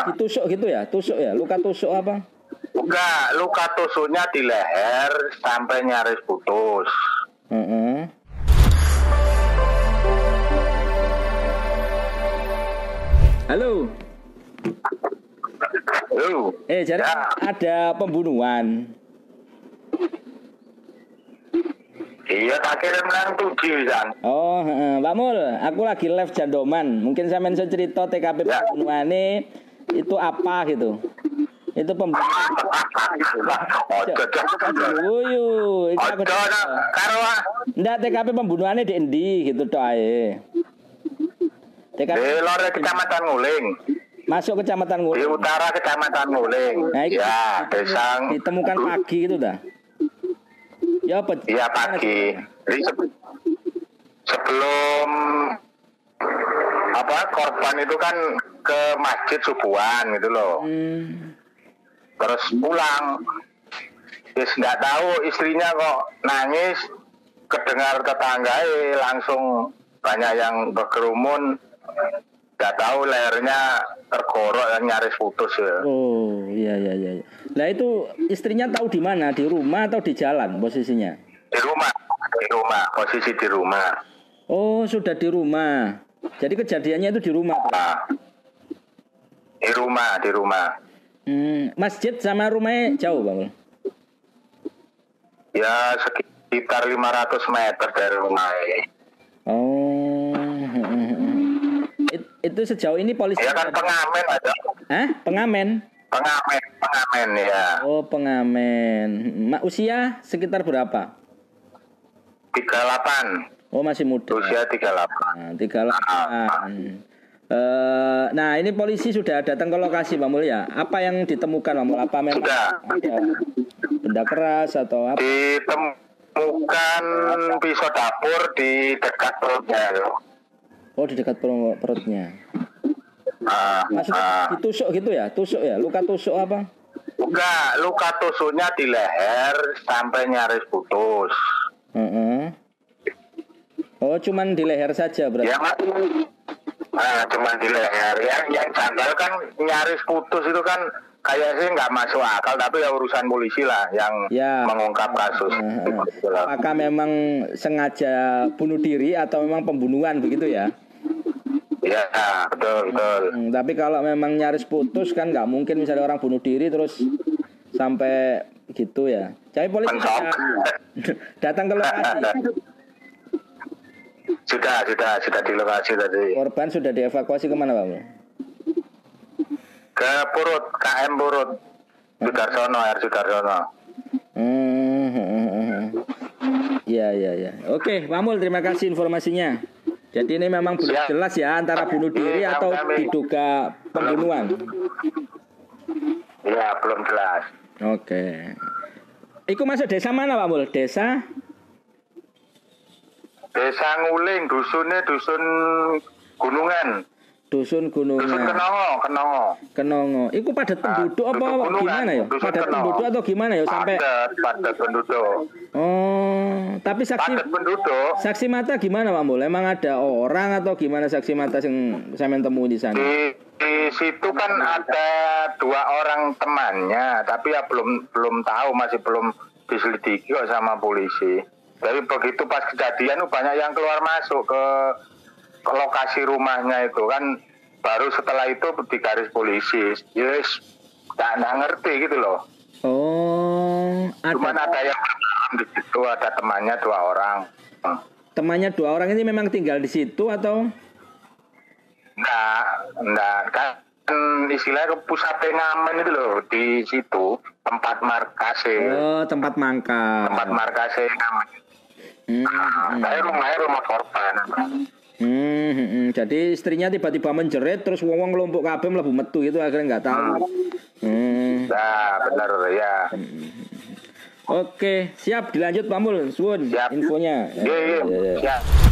Ditusuk gitu ya? Tusuk ya? Luka tusuk apa? Enggak, luka tusuknya di leher sampai nyaris putus. Heeh. Halo. Lu, Eh, jadi Ya. ada pembunuhan. iya tak kirim nang tujuh kan. Oh. Pak Mul, aku lagi live Jandoman. Mungkin saya cerita TKP Ya. pembunuhannya itu apa gitu. Itu pembunuhan. Ojo, ojo, Wuyu, itu aku ojo, no. karo Ndak TKP pembunuhannya di endi gitu tok ae. TKP di lore kecamatan Nguling, masuk kecamatan di Nguling. utara kecamatan Nguling. Nah, itu Ya, desa. ditemukan pagi itu dah. Ya apa? Iya pagi. Jadi sebelum apa korban itu kan ke masjid subuhan gitu loh. Hmm. Terus pulang. Terus nggak tahu istrinya kok nangis. Kedengar tetangga langsung banyak yang berkerumun. Nggak tahu lehernya tergorok dan nyaris putus ya. Oh, iya iya iya. Lah itu istrinya tahu di mana? Di rumah atau di jalan posisinya? Di rumah, di rumah, posisi di rumah. Oh, sudah di rumah. Jadi kejadiannya itu di rumah. Nah, di rumah, di rumah. Hmm, masjid sama rumahnya jauh, Bang. Ya sekitar 500 meter dari rumah. Oh. It- itu sejauh ini polisi Ya kan pengamen ada. Hah? Pengamen. Pengamen, pengamen ya. Oh, pengamen. Ma, usia sekitar berapa? 38. Oh, masih muda. Usia 38. Nah, 38. Eh, nah, ini polisi sudah datang ke lokasi, Pak Mul ya. Apa yang ditemukan, Pak Mul? Apa memang Sudah. ada benda keras atau apa? Ditemukan pisau dapur di dekat perutnya. Oh, di dekat perut- perutnya. Ah, Maksudnya ah. ditusuk gitu ya? Tusuk ya? Luka tusuk apa? Enggak, luka tusuknya di leher sampai nyaris putus. Heeh. Oh, cuman di leher saja berarti. Ya. Nah, cuman di leher. Yang, yang janggal kan nyaris putus itu kan kayak sih nggak masuk akal, tapi ya urusan polisi lah yang Ya. mengungkap kasus. Heeh. Gitu lah. Apakah memang sengaja bunuh diri atau memang pembunuhan begitu ya? Ya, betul, betul. Hmm, tapi kalau memang nyaris putus kan nggak mungkin misalnya orang bunuh diri terus sampai gitu ya. Jadi polisi datang ke lokasi. Sudah, sudah, sudah di lokasi tadi. Korban sudah dievakuasi ke mana? Mul? Ke Purut, KM Purut. Sudarsono, Air Sudarsono. Hmm. Iya iya iya. Oke, Pak Mul terima kasih informasinya. Jadi ini memang belum Siap. jelas ya antara bunuh diri Iya, atau diduga pembunuhan. Ya, belum jelas. Oke. Iku masuk desa mana Pak Mul? Desa Desa Nguling, dusunnya dusun Gunungan. Dusun Dusun Gunungan. Kenongo, Kenongo. Kenongo. Iku padat penduduk dusun apa gunungan, gimana ya? dusun Padat Kenongo. penduduk atau gimana ya sampai Padat, padat penduduk. Oh, tapi saksi Padat penduduk. saksi mata gimana Pak Mul? Emang ada orang atau gimana saksi mata yang saya temui di sana? Di, di situ kan ada dua orang temannya, tapi ya belum belum tahu, masih belum diselidiki kok sama polisi. Tapi begitu pas kejadian tuh banyak yang keluar masuk ke, ke lokasi rumahnya itu kan baru setelah itu di garis polisi. Yes, nggak ngerti gitu loh. Oh, Cuman ada ada yang di situ ada temannya dua orang. Temannya dua orang ini memang tinggal di situ atau? Enggak, enggak kan istilahnya pusat pengamen itu loh di situ tempat markasnya Oh, tempat mangkal. tempat ngamen. Hmm, hmm, saya rumahnya rumah korban. hmm, hmm, hmm. Jadi istrinya tiba-tiba menjerit terus wong wong kelompok kabeh mlebu metu gitu akhirnya nggak tahu. Hmm. Nah, benar ya. Oke, siap dilanjut Pak Mul. Suwun infonya. Iya, iya, Ya, ya, ya. siap.